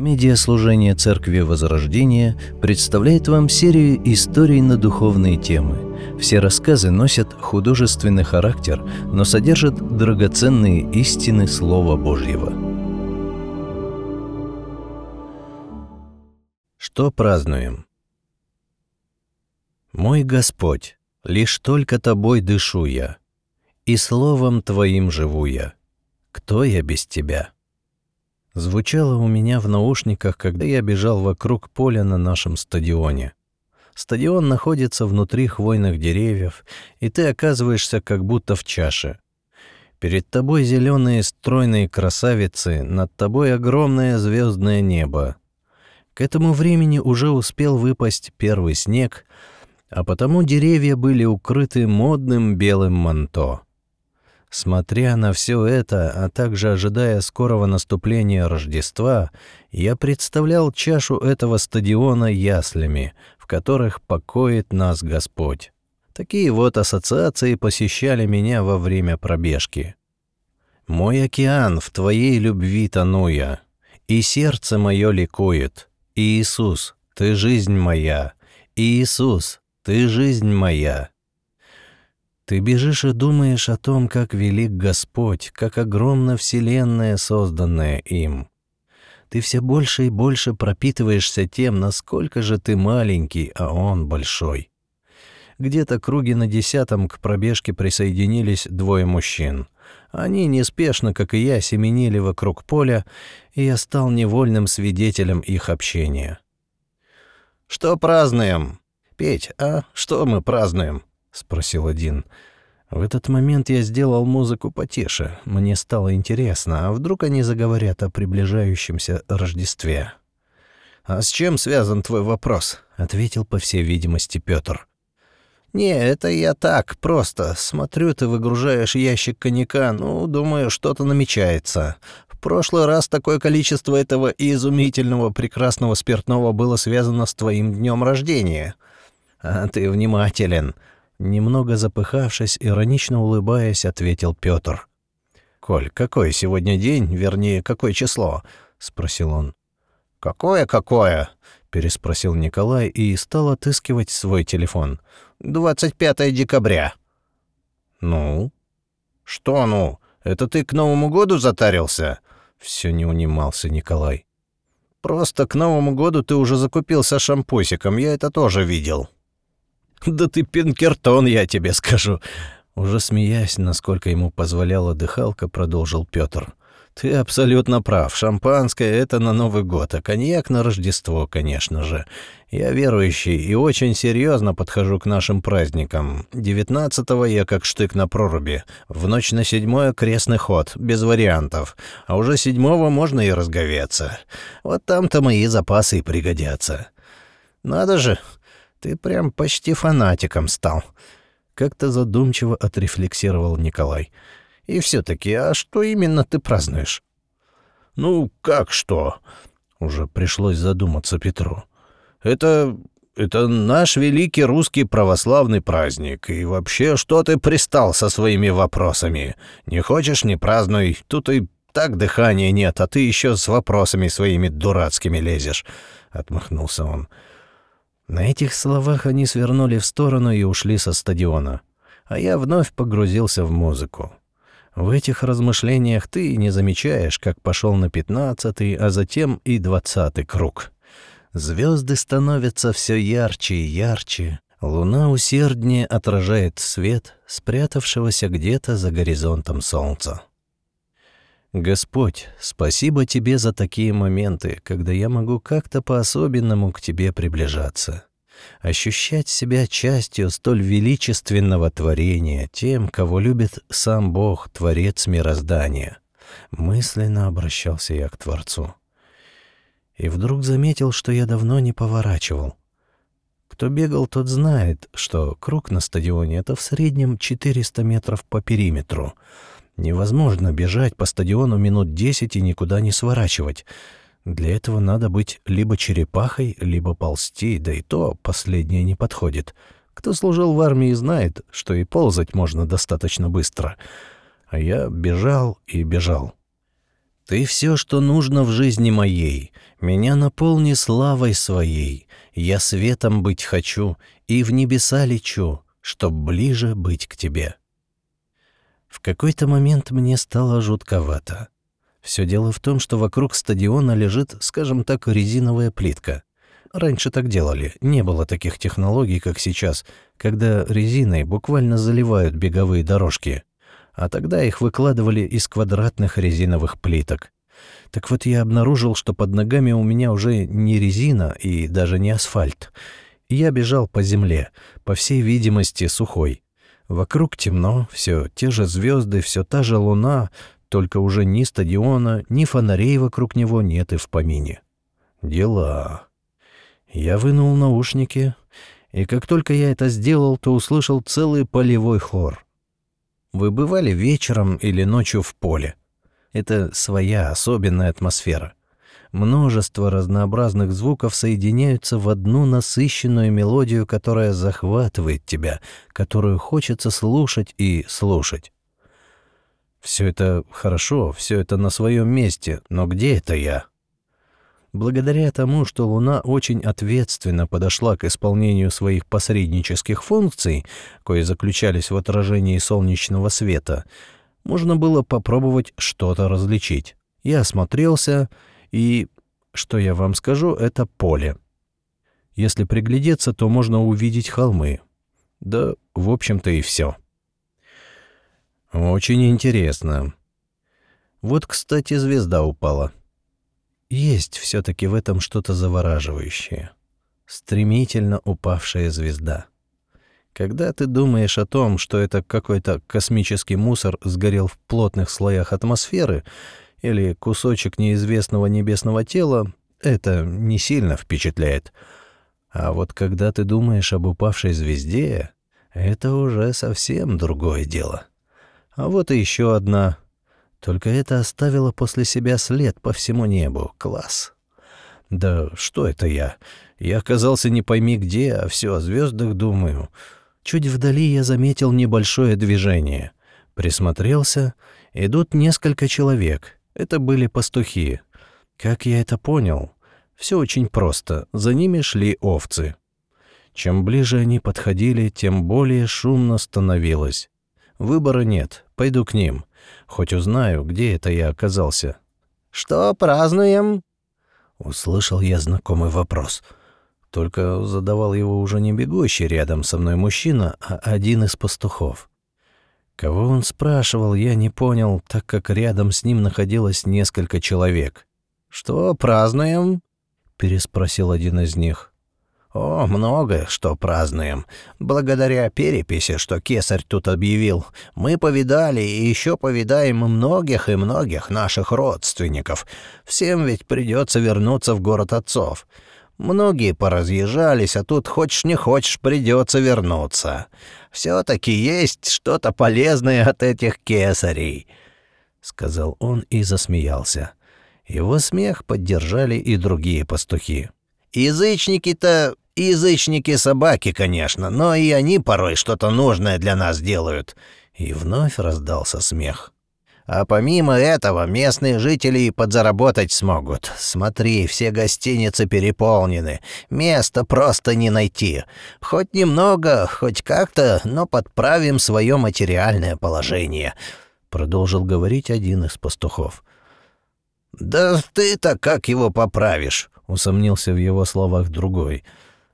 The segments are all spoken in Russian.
Медиаслужение Церкви Возрождения представляет вам серию историй на духовные темы. Все рассказы носят художественный характер, но содержат драгоценные истины Слова Божьего. Что празднуем? Мой Господь, лишь только Тобой дышу я, и Словом Твоим живу я. Кто я без Тебя? Звучало у меня в наушниках, когда я бежал вокруг поля на нашем стадионе. Стадион находится внутри хвойных деревьев, и ты оказываешься как будто в чаше. Перед тобой зеленые стройные красавицы, над тобой огромное звездное небо. К этому времени уже успел выпасть первый снег, а потому деревья были укрыты модным белым манто. Смотря на все это, а также ожидая скорого наступления Рождества, я представлял чашу этого стадиона яслями, в которых покоит нас Господь. Такие вот ассоциации посещали меня во время пробежки. «Мой океан, в Твоей любви тону я, и сердце мое ликует. Иисус, Ты жизнь моя, Иисус, Ты жизнь моя». Ты бежишь и думаешь о том, как велик Господь, как огромна Вселенная, созданная им. Ты все больше и больше пропитываешься тем, насколько же ты маленький, а Он большой. Где-то круги на десятом к пробежке присоединились двое мужчин. Они неспешно, как и я, семенили вокруг поля, и я стал невольным свидетелем их общения. «Что празднуем?» «Петь, а что мы празднуем?» — спросил один. В этот момент я сделал музыку потише. Мне стало интересно, а вдруг они заговорят о приближающемся Рождестве. «А с чем связан твой вопрос?» — ответил, по всей видимости, Пётр. «Не, это я так, просто. Смотрю, ты выгружаешь ящик коньяка, ну, думаю, что-то намечается. В прошлый раз такое количество этого изумительного прекрасного спиртного было связано с твоим днем рождения. А ты внимателен. Немного запыхавшись, иронично улыбаясь, ответил Пётр. «Коль, какой сегодня день, вернее, какое число?» — спросил он. «Какое-какое?» — переспросил Николай и стал отыскивать свой телефон. «Двадцать пятое декабря». «Ну?» «Что «ну»? Это ты к Новому году затарился?» Все не унимался Николай. «Просто к Новому году ты уже закупился шампусиком, я это тоже видел». «Да ты Пинкертон, я тебе скажу!» Уже смеясь, насколько ему позволяла дыхалка, продолжил Пётр. «Ты абсолютно прав. Шампанское — это на Новый год, а коньяк на Рождество, конечно же. Я верующий и очень серьезно подхожу к нашим праздникам. Девятнадцатого я как штык на проруби. В ночь на седьмое — крестный ход, без вариантов. А уже седьмого можно и разговеться. Вот там-то мои запасы и пригодятся. Надо же, ты прям почти фанатиком стал. Как-то задумчиво отрефлексировал Николай. И все таки а что именно ты празднуешь? Ну, как что? Уже пришлось задуматься Петру. Это это наш великий русский православный праздник. И вообще, что ты пристал со своими вопросами? Не хочешь, не празднуй. Тут и так дыхания нет, а ты еще с вопросами своими дурацкими лезешь, отмахнулся он. На этих словах они свернули в сторону и ушли со стадиона, а я вновь погрузился в музыку. В этих размышлениях ты не замечаешь, как пошел на пятнадцатый, а затем и двадцатый круг. Звезды становятся все ярче и ярче, луна усерднее отражает свет, спрятавшегося где-то за горизонтом солнца. Господь, спасибо Тебе за такие моменты, когда я могу как-то по-особенному к Тебе приближаться, ощущать себя частью столь величественного творения, тем, кого любит сам Бог, Творец мироздания. Мысленно обращался я к Творцу. И вдруг заметил, что я давно не поворачивал. Кто бегал, тот знает, что круг на стадионе — это в среднем 400 метров по периметру — Невозможно бежать по стадиону минут десять и никуда не сворачивать. Для этого надо быть либо черепахой, либо ползти, да и то последнее не подходит. Кто служил в армии, знает, что и ползать можно достаточно быстро. А я бежал и бежал. Ты все, что нужно в жизни моей, меня наполни славой своей. Я светом быть хочу и в небеса лечу, чтоб ближе быть к тебе. В какой-то момент мне стало жутковато. Все дело в том, что вокруг стадиона лежит, скажем так, резиновая плитка. Раньше так делали, не было таких технологий, как сейчас, когда резиной буквально заливают беговые дорожки а тогда их выкладывали из квадратных резиновых плиток. Так вот я обнаружил, что под ногами у меня уже не резина и даже не асфальт. Я бежал по земле, по всей видимости, сухой. Вокруг темно, все те же звезды, все та же луна, только уже ни стадиона, ни фонарей вокруг него нет и в помине. Дела. Я вынул наушники, и как только я это сделал, то услышал целый полевой хор — вы бывали вечером или ночью в поле? Это своя особенная атмосфера. Множество разнообразных звуков соединяются в одну насыщенную мелодию, которая захватывает тебя, которую хочется слушать и слушать. Все это хорошо, все это на своем месте, но где это я? Благодаря тому, что Луна очень ответственно подошла к исполнению своих посреднических функций, кои заключались в отражении солнечного света, можно было попробовать что-то различить. Я осмотрелся, и, что я вам скажу, это поле. Если приглядеться, то можно увидеть холмы. Да, в общем-то, и все. Очень интересно. Вот, кстати, звезда упала. Есть все-таки в этом что-то завораживающее. Стремительно упавшая звезда. Когда ты думаешь о том, что это какой-то космический мусор сгорел в плотных слоях атмосферы или кусочек неизвестного небесного тела, это не сильно впечатляет. А вот когда ты думаешь об упавшей звезде, это уже совсем другое дело. А вот и еще одна только это оставило после себя след по всему небу. Класс. Да что это я? Я оказался не пойми где, а все о звездах думаю. Чуть вдали я заметил небольшое движение. Присмотрелся. Идут несколько человек. Это были пастухи. Как я это понял? Все очень просто. За ними шли овцы. Чем ближе они подходили, тем более шумно становилось. Выбора нет. Пойду к ним. Хоть узнаю, где это я оказался. «Что празднуем?» Услышал я знакомый вопрос. Только задавал его уже не бегущий рядом со мной мужчина, а один из пастухов. Кого он спрашивал, я не понял, так как рядом с ним находилось несколько человек. «Что празднуем?» — переспросил один из них. О, многое, что празднуем. Благодаря переписи, что кесарь тут объявил, мы повидали и еще повидаем многих и многих наших родственников. Всем ведь придется вернуться в город отцов. Многие поразъезжались, а тут хочешь не хочешь придется вернуться. Все-таки есть что-то полезное от этих кесарей», — сказал он и засмеялся. Его смех поддержали и другие пастухи. Язычники-то язычники собаки, конечно, но и они порой что-то нужное для нас делают. И вновь раздался смех. А помимо этого, местные жители подзаработать смогут. Смотри, все гостиницы переполнены. Места просто не найти. Хоть немного, хоть как-то, но подправим свое материальное положение», — продолжил говорить один из пастухов. «Да ты-то как его поправишь?» усомнился в его словах другой.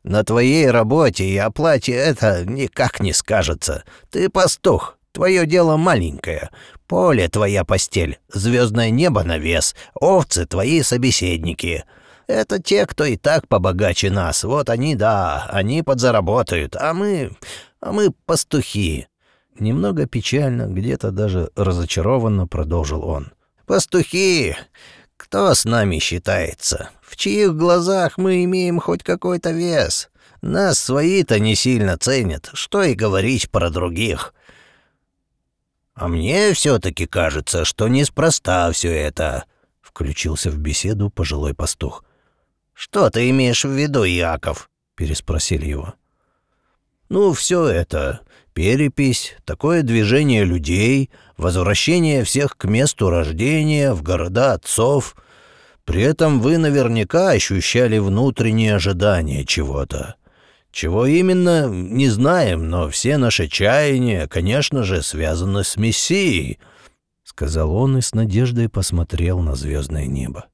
На твоей работе и оплате это никак не скажется. Ты пастух, твое дело маленькое. Поле твоя постель, звездное небо навес, овцы твои собеседники. Это те, кто и так побогаче нас. Вот они, да, они подзаработают, а мы... а мы пастухи». Немного печально, где-то даже разочарованно продолжил он. «Пастухи! Кто с нами считается? В чьих глазах мы имеем хоть какой-то вес? Нас свои-то не сильно ценят, что и говорить про других. А мне все-таки кажется, что неспроста все это, — включился в беседу пожилой пастух. «Что ты имеешь в виду, Яков?» — переспросили его. «Ну, все это. Перепись, такое движение людей, возвращение всех к месту рождения, в города отцов. При этом вы наверняка ощущали внутреннее ожидание чего-то. Чего именно, не знаем, но все наши чаяния, конечно же, связаны с Мессией», — сказал он и с надеждой посмотрел на звездное небо.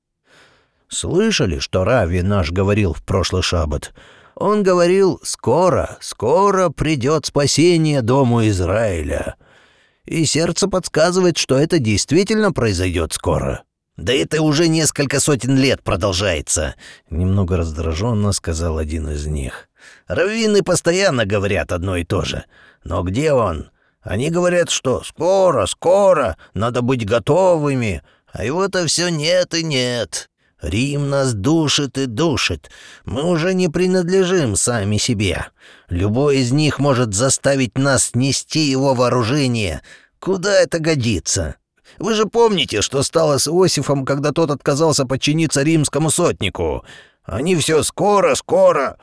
«Слышали, что Рави наш говорил в прошлый шаббат?» Он говорил, скоро, скоро придет спасение дому Израиля. И сердце подсказывает, что это действительно произойдет скоро. «Да это уже несколько сотен лет продолжается», — немного раздраженно сказал один из них. «Раввины постоянно говорят одно и то же. Но где он? Они говорят, что скоро, скоро, надо быть готовыми, а его-то все нет и нет. Рим нас душит и душит. Мы уже не принадлежим сами себе. Любой из них может заставить нас нести его вооружение. Куда это годится? Вы же помните, что стало с Иосифом, когда тот отказался подчиниться римскому сотнику? Они все скоро, скоро.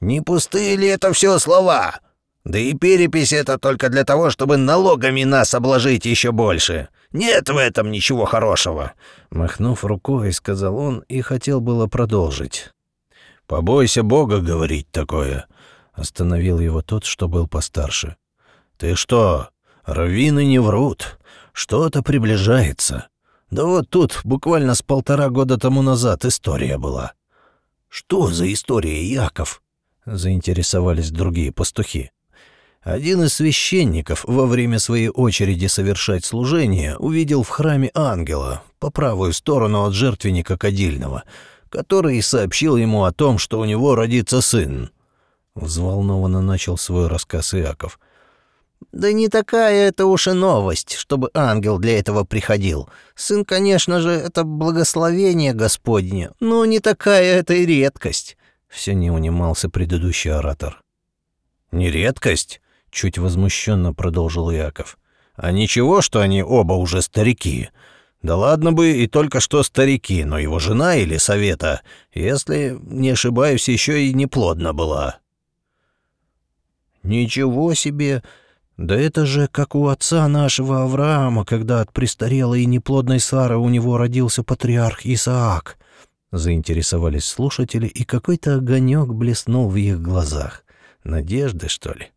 Не пустые ли это все слова? Да и перепись это только для того, чтобы налогами нас обложить еще больше. Нет в этом ничего хорошего!» Махнув рукой, сказал он и хотел было продолжить. «Побойся Бога говорить такое!» Остановил его тот, что был постарше. «Ты что, раввины не врут. Что-то приближается. Да вот тут буквально с полтора года тому назад история была». «Что за история, Яков?» — заинтересовались другие пастухи. Один из священников во время своей очереди совершать служение увидел в храме ангела по правую сторону от жертвенника кадильного, который сообщил ему о том, что у него родится сын. Взволнованно начал свой рассказ Иаков. «Да не такая это уж и новость, чтобы ангел для этого приходил. Сын, конечно же, это благословение Господне, но не такая это и редкость», — все не унимался предыдущий оратор. «Не редкость?» чуть возмущенно продолжил Яков. А ничего, что они оба уже старики. Да ладно бы и только что старики, но его жена или совета, если не ошибаюсь, еще и неплодна была. Ничего себе! Да это же как у отца нашего Авраама, когда от престарелой и неплодной Сары у него родился патриарх Исаак. Заинтересовались слушатели, и какой-то огонек блеснул в их глазах. Надежды, что ли?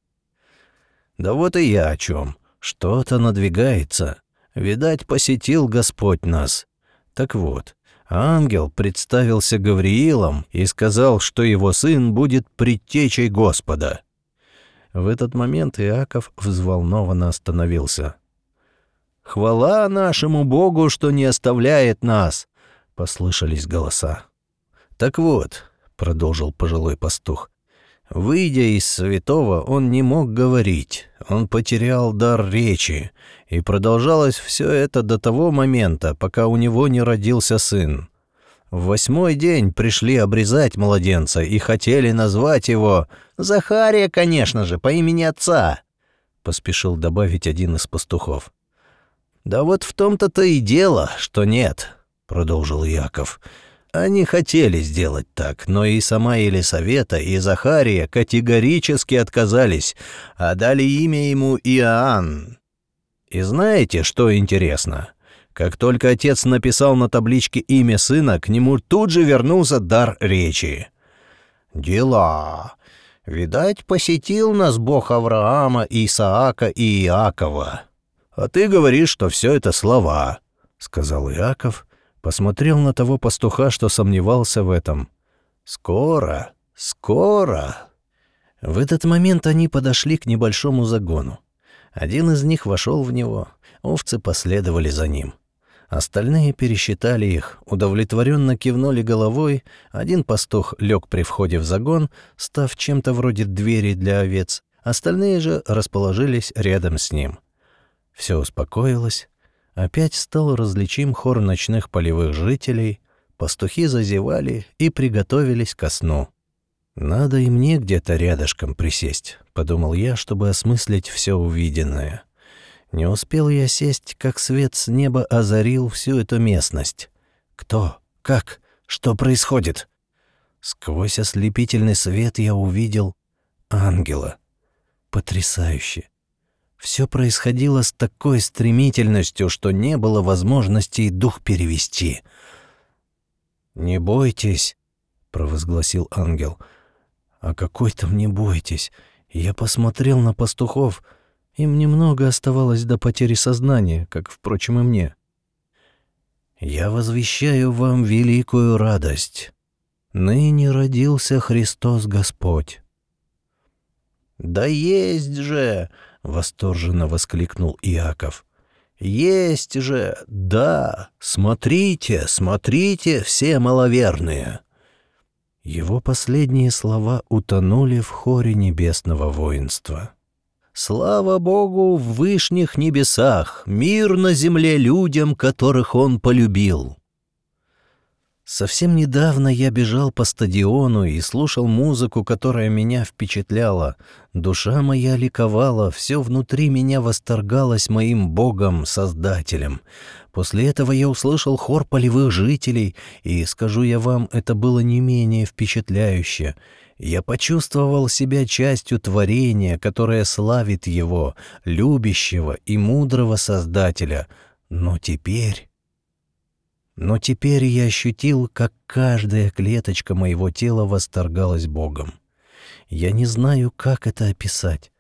Да вот и я о чем. Что-то надвигается. Видать, посетил Господь нас. Так вот, ангел представился Гавриилом и сказал, что его сын будет предтечей Господа. В этот момент Иаков взволнованно остановился. «Хвала нашему Богу, что не оставляет нас!» — послышались голоса. «Так вот», — продолжил пожилой пастух, Выйдя из святого, он не мог говорить, он потерял дар речи, и продолжалось все это до того момента, пока у него не родился сын. В восьмой день пришли обрезать младенца и хотели назвать его Захария, конечно же, по имени отца, поспешил добавить один из пастухов. Да вот в том-то-то и дело, что нет, продолжил Яков. Они хотели сделать так, но и сама Елисавета, и Захария категорически отказались, а дали имя ему Иоанн. И знаете, что интересно? Как только отец написал на табличке имя сына, к нему тут же вернулся дар речи. «Дела. Видать, посетил нас Бог Авраама, Исаака и Иакова. А ты говоришь, что все это слова», — сказал Иаков, посмотрел на того пастуха, что сомневался в этом. «Скоро, скоро!» В этот момент они подошли к небольшому загону. Один из них вошел в него, овцы последовали за ним. Остальные пересчитали их, удовлетворенно кивнули головой, один пастух лег при входе в загон, став чем-то вроде двери для овец, остальные же расположились рядом с ним. Все успокоилось, Опять стал различим хор ночных полевых жителей, пастухи зазевали и приготовились ко сну. «Надо и мне где-то рядышком присесть», — подумал я, чтобы осмыслить все увиденное. Не успел я сесть, как свет с неба озарил всю эту местность. Кто? Как? Что происходит? Сквозь ослепительный свет я увидел ангела. Потрясающе. Все происходило с такой стремительностью, что не было возможности и дух перевести. «Не бойтесь», — провозгласил ангел. «А какой там не бойтесь? Я посмотрел на пастухов. Им немного оставалось до потери сознания, как, впрочем, и мне. Я возвещаю вам великую радость. Ныне родился Христос Господь». «Да есть же!» — восторженно воскликнул Иаков. «Есть же! Да! Смотрите, смотрите, все маловерные!» Его последние слова утонули в хоре небесного воинства. «Слава Богу в вышних небесах! Мир на земле людям, которых Он полюбил!» Совсем недавно я бежал по стадиону и слушал музыку, которая меня впечатляла. Душа моя ликовала, все внутри меня восторгалось моим Богом, Создателем. После этого я услышал хор полевых жителей, и, скажу я вам, это было не менее впечатляюще. Я почувствовал себя частью творения, которое славит его, любящего и мудрого Создателя. Но теперь... Но теперь я ощутил, как каждая клеточка моего тела восторгалась Богом. Я не знаю, как это описать.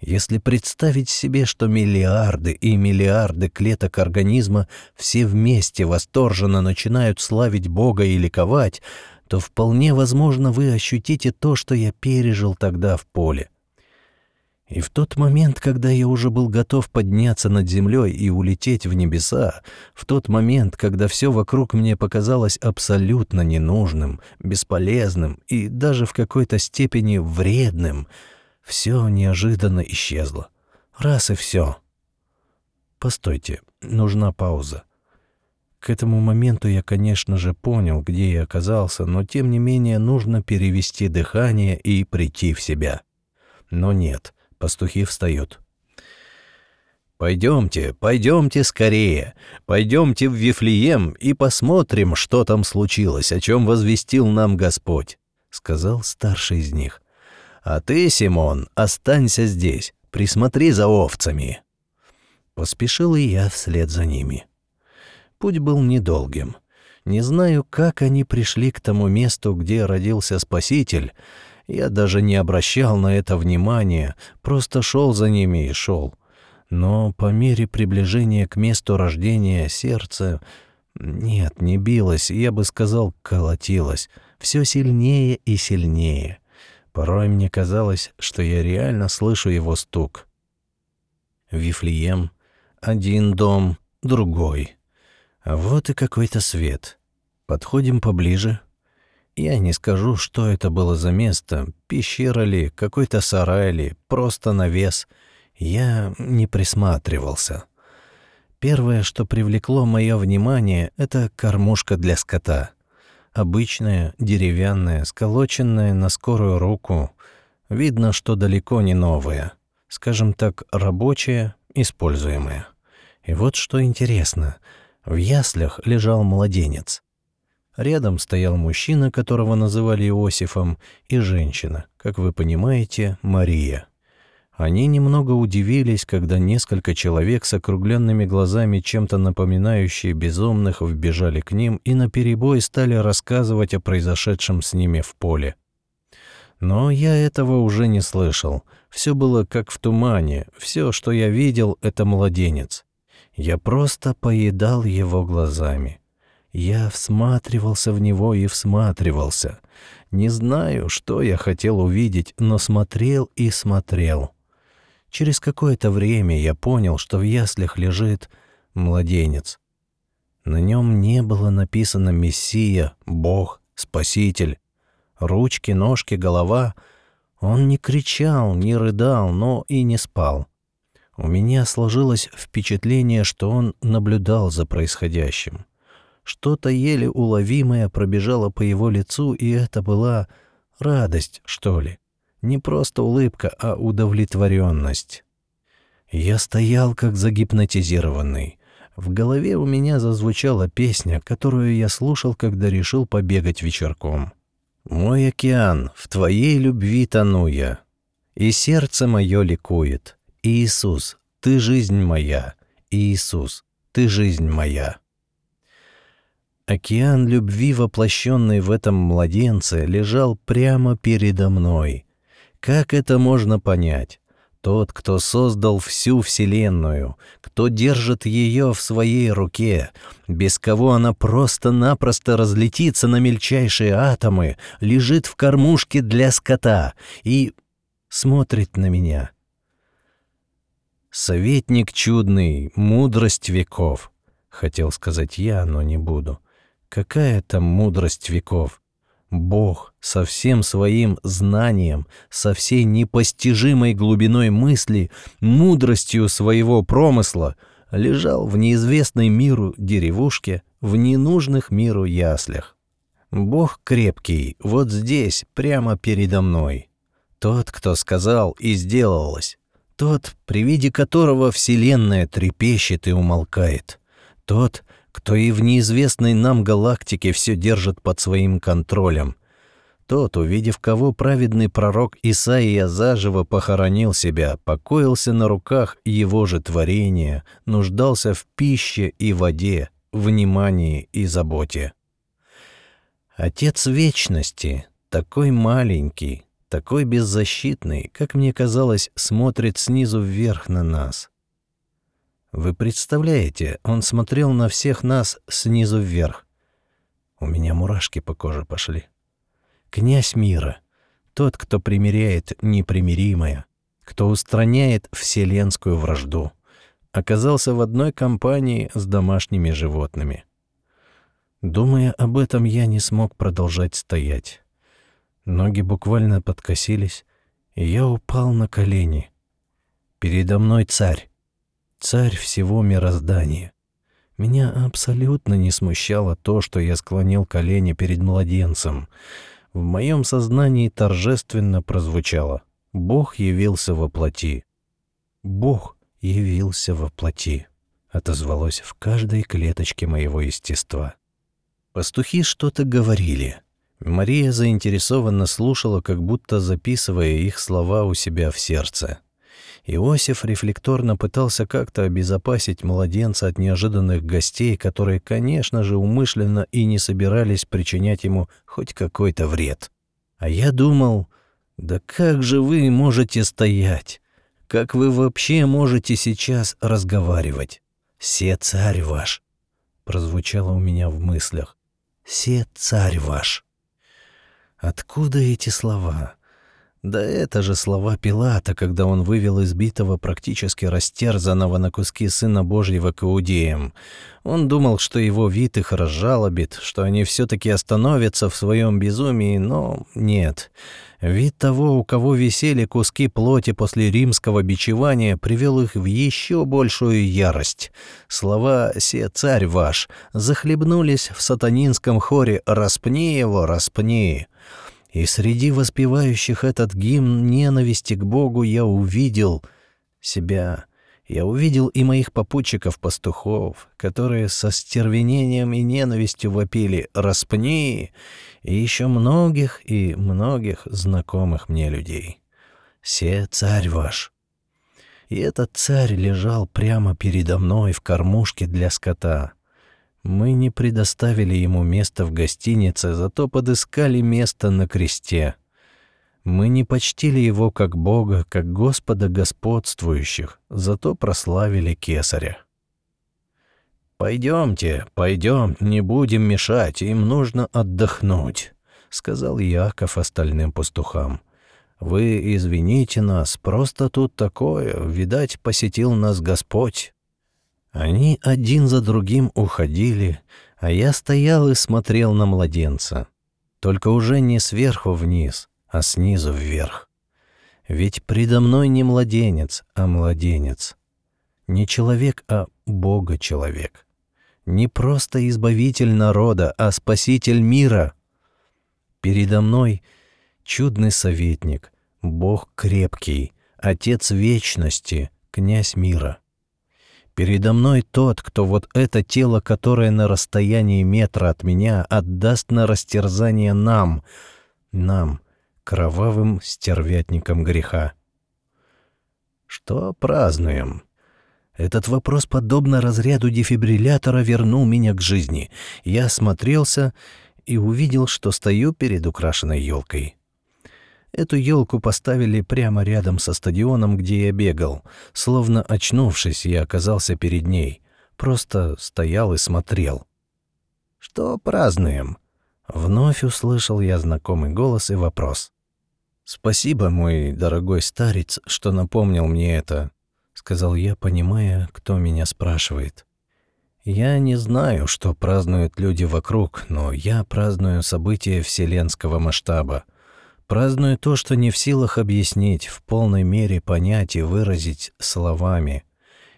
Если представить себе, что миллиарды и миллиарды клеток организма все вместе восторженно начинают славить Бога и ликовать, то вполне возможно вы ощутите то, что я пережил тогда в поле. И в тот момент, когда я уже был готов подняться над землей и улететь в небеса, в тот момент, когда все вокруг мне показалось абсолютно ненужным, бесполезным и даже в какой-то степени вредным, все неожиданно исчезло. Раз и все. Постойте, нужна пауза. К этому моменту я, конечно же, понял, где я оказался, но тем не менее нужно перевести дыхание и прийти в себя. Но нет — Пастухи встают. «Пойдемте, пойдемте скорее, пойдемте в Вифлеем и посмотрим, что там случилось, о чем возвестил нам Господь», — сказал старший из них. «А ты, Симон, останься здесь, присмотри за овцами». Поспешил и я вслед за ними. Путь был недолгим. Не знаю, как они пришли к тому месту, где родился Спаситель, я даже не обращал на это внимания, просто шел за ними и шел. Но по мере приближения к месту рождения сердце... Нет, не билось, я бы сказал, колотилось. Все сильнее и сильнее. Порой мне казалось, что я реально слышу его стук. Вифлеем. Один дом, другой. Вот и какой-то свет. Подходим поближе, я не скажу, что это было за место, пещера ли, какой-то сарай ли, просто навес. Я не присматривался. Первое, что привлекло мое внимание, это кормушка для скота. Обычная, деревянная, сколоченная на скорую руку. Видно, что далеко не новая. Скажем так, рабочая, используемая. И вот что интересно. В яслях лежал младенец. Рядом стоял мужчина, которого называли Иосифом, и женщина, как вы понимаете, Мария. Они немного удивились, когда несколько человек с округленными глазами, чем-то напоминающие безумных, вбежали к ним и наперебой стали рассказывать о произошедшем с ними в поле. Но я этого уже не слышал. Все было как в тумане. Все, что я видел, это младенец. Я просто поедал его глазами. Я всматривался в него и всматривался. Не знаю, что я хотел увидеть, но смотрел и смотрел. Через какое-то время я понял, что в яслях лежит младенец. На нем не было написано «Мессия», «Бог», «Спаситель». Ручки, ножки, голова. Он не кричал, не рыдал, но и не спал. У меня сложилось впечатление, что он наблюдал за происходящим. Что-то еле уловимое пробежало по его лицу, и это была радость, что ли. Не просто улыбка, а удовлетворенность. Я стоял как загипнотизированный. В голове у меня зазвучала песня, которую я слушал, когда решил побегать вечерком. «Мой океан, в твоей любви тону я, и сердце мое ликует, Иисус, Ты жизнь моя, Иисус, Ты жизнь моя. Океан любви, воплощенный в этом младенце, лежал прямо передо мной. Как это можно понять? Тот, кто создал всю Вселенную, кто держит ее в своей руке, без кого она просто-напросто разлетится на мельчайшие атомы, лежит в кормушке для скота и смотрит на меня. Советник чудный, мудрость веков, хотел сказать я, но не буду. Какая там мудрость веков? Бог со всем своим знанием, со всей непостижимой глубиной мысли, мудростью своего промысла лежал в неизвестной миру деревушке, в ненужных миру яслях. Бог крепкий, вот здесь, прямо передо мной. Тот, кто сказал и сделалось. Тот, при виде которого вселенная трепещет и умолкает. Тот, кто и в неизвестной нам галактике все держит под своим контролем. Тот, увидев кого праведный пророк Исаия заживо похоронил себя, покоился на руках его же творения, нуждался в пище и воде, внимании и заботе. Отец вечности, такой маленький, такой беззащитный, как мне казалось, смотрит снизу вверх на нас — вы представляете, он смотрел на всех нас снизу вверх. У меня мурашки по коже пошли. Князь мира, тот, кто примиряет непримиримое, кто устраняет вселенскую вражду, оказался в одной компании с домашними животными. Думая об этом, я не смог продолжать стоять. Ноги буквально подкосились, и я упал на колени. Передо мной царь, царь всего мироздания. Меня абсолютно не смущало то, что я склонил колени перед младенцем. В моем сознании торжественно прозвучало «Бог явился во плоти». «Бог явился во плоти», — отозвалось в каждой клеточке моего естества. Пастухи что-то говорили. Мария заинтересованно слушала, как будто записывая их слова у себя в сердце. Иосиф рефлекторно пытался как-то обезопасить младенца от неожиданных гостей, которые, конечно же, умышленно и не собирались причинять ему хоть какой-то вред. А я думал, да как же вы можете стоять? Как вы вообще можете сейчас разговаривать? «Се царь ваш», — прозвучало у меня в мыслях. «Се царь ваш». Откуда эти слова? Да это же слова Пилата, когда он вывел избитого, практически растерзанного на куски Сына Божьего к иудеям. Он думал, что его вид их разжалобит, что они все таки остановятся в своем безумии, но нет. Вид того, у кого висели куски плоти после римского бичевания, привел их в еще большую ярость. Слова «Се царь ваш» захлебнулись в сатанинском хоре «Распни его, распни». И среди воспевающих этот гимн ненависти к Богу я увидел себя. Я увидел и моих попутчиков-пастухов, которые со стервенением и ненавистью вопили «Распни!» и еще многих и многих знакомых мне людей. «Се царь ваш!» И этот царь лежал прямо передо мной в кормушке для скота — мы не предоставили ему место в гостинице, зато подыскали место на кресте. Мы не почтили его как Бога, как Господа господствующих, зато прославили Кесаря. «Пойдемте, пойдем, не будем мешать, им нужно отдохнуть», — сказал Яков остальным пастухам. «Вы извините нас, просто тут такое, видать, посетил нас Господь». Они один за другим уходили, а я стоял и смотрел на младенца. Только уже не сверху вниз, а снизу вверх. Ведь предо мной не младенец, а младенец. Не человек, а Бога-человек. Не просто избавитель народа, а спаситель мира. Передо мной чудный советник, Бог крепкий, Отец вечности, князь мира. Передо мной тот, кто вот это тело, которое на расстоянии метра от меня, отдаст на растерзание нам, нам, кровавым стервятникам греха. Что празднуем? Этот вопрос, подобно разряду дефибриллятора, вернул меня к жизни. Я осмотрелся и увидел, что стою перед украшенной елкой. Эту елку поставили прямо рядом со стадионом, где я бегал. Словно очнувшись, я оказался перед ней. Просто стоял и смотрел. «Что празднуем?» Вновь услышал я знакомый голос и вопрос. «Спасибо, мой дорогой старец, что напомнил мне это», — сказал я, понимая, кто меня спрашивает. «Я не знаю, что празднуют люди вокруг, но я праздную события вселенского масштаба. Праздную то, что не в силах объяснить, в полной мере понять и выразить словами.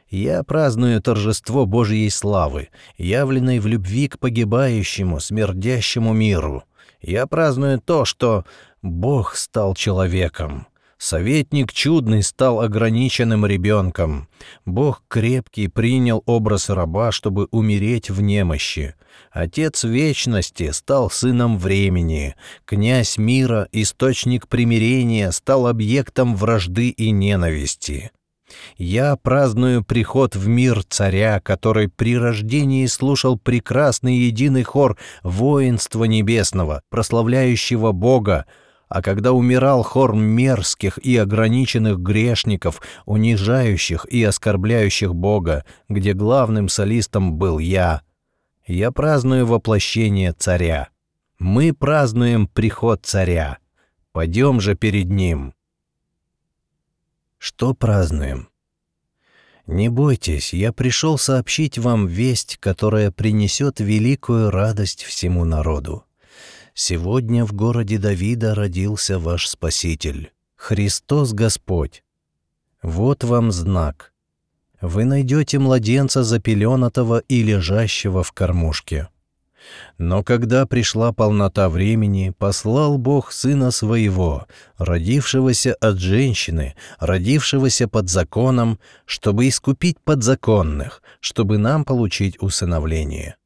Я праздную торжество Божьей славы, явленной в любви к погибающему, смердящему миру. Я праздную то, что Бог стал человеком. Советник чудный стал ограниченным ребенком. Бог крепкий принял образ раба, чтобы умереть в немощи. Отец вечности стал сыном времени. Князь мира, источник примирения, стал объектом вражды и ненависти. Я праздную приход в мир царя, который при рождении слушал прекрасный единый хор воинства небесного, прославляющего Бога, а когда умирал хор мерзких и ограниченных грешников, унижающих и оскорбляющих Бога, где главным солистом был я, я праздную воплощение царя. Мы празднуем приход царя. Пойдем же перед ним. Что празднуем? Не бойтесь, я пришел сообщить вам весть, которая принесет великую радость всему народу. Сегодня в городе Давида родился ваш Спаситель, Христос Господь. Вот вам знак. Вы найдете младенца запеленатого и лежащего в кормушке. Но когда пришла полнота времени, послал Бог Сына Своего, родившегося от женщины, родившегося под законом, чтобы искупить подзаконных, чтобы нам получить усыновление.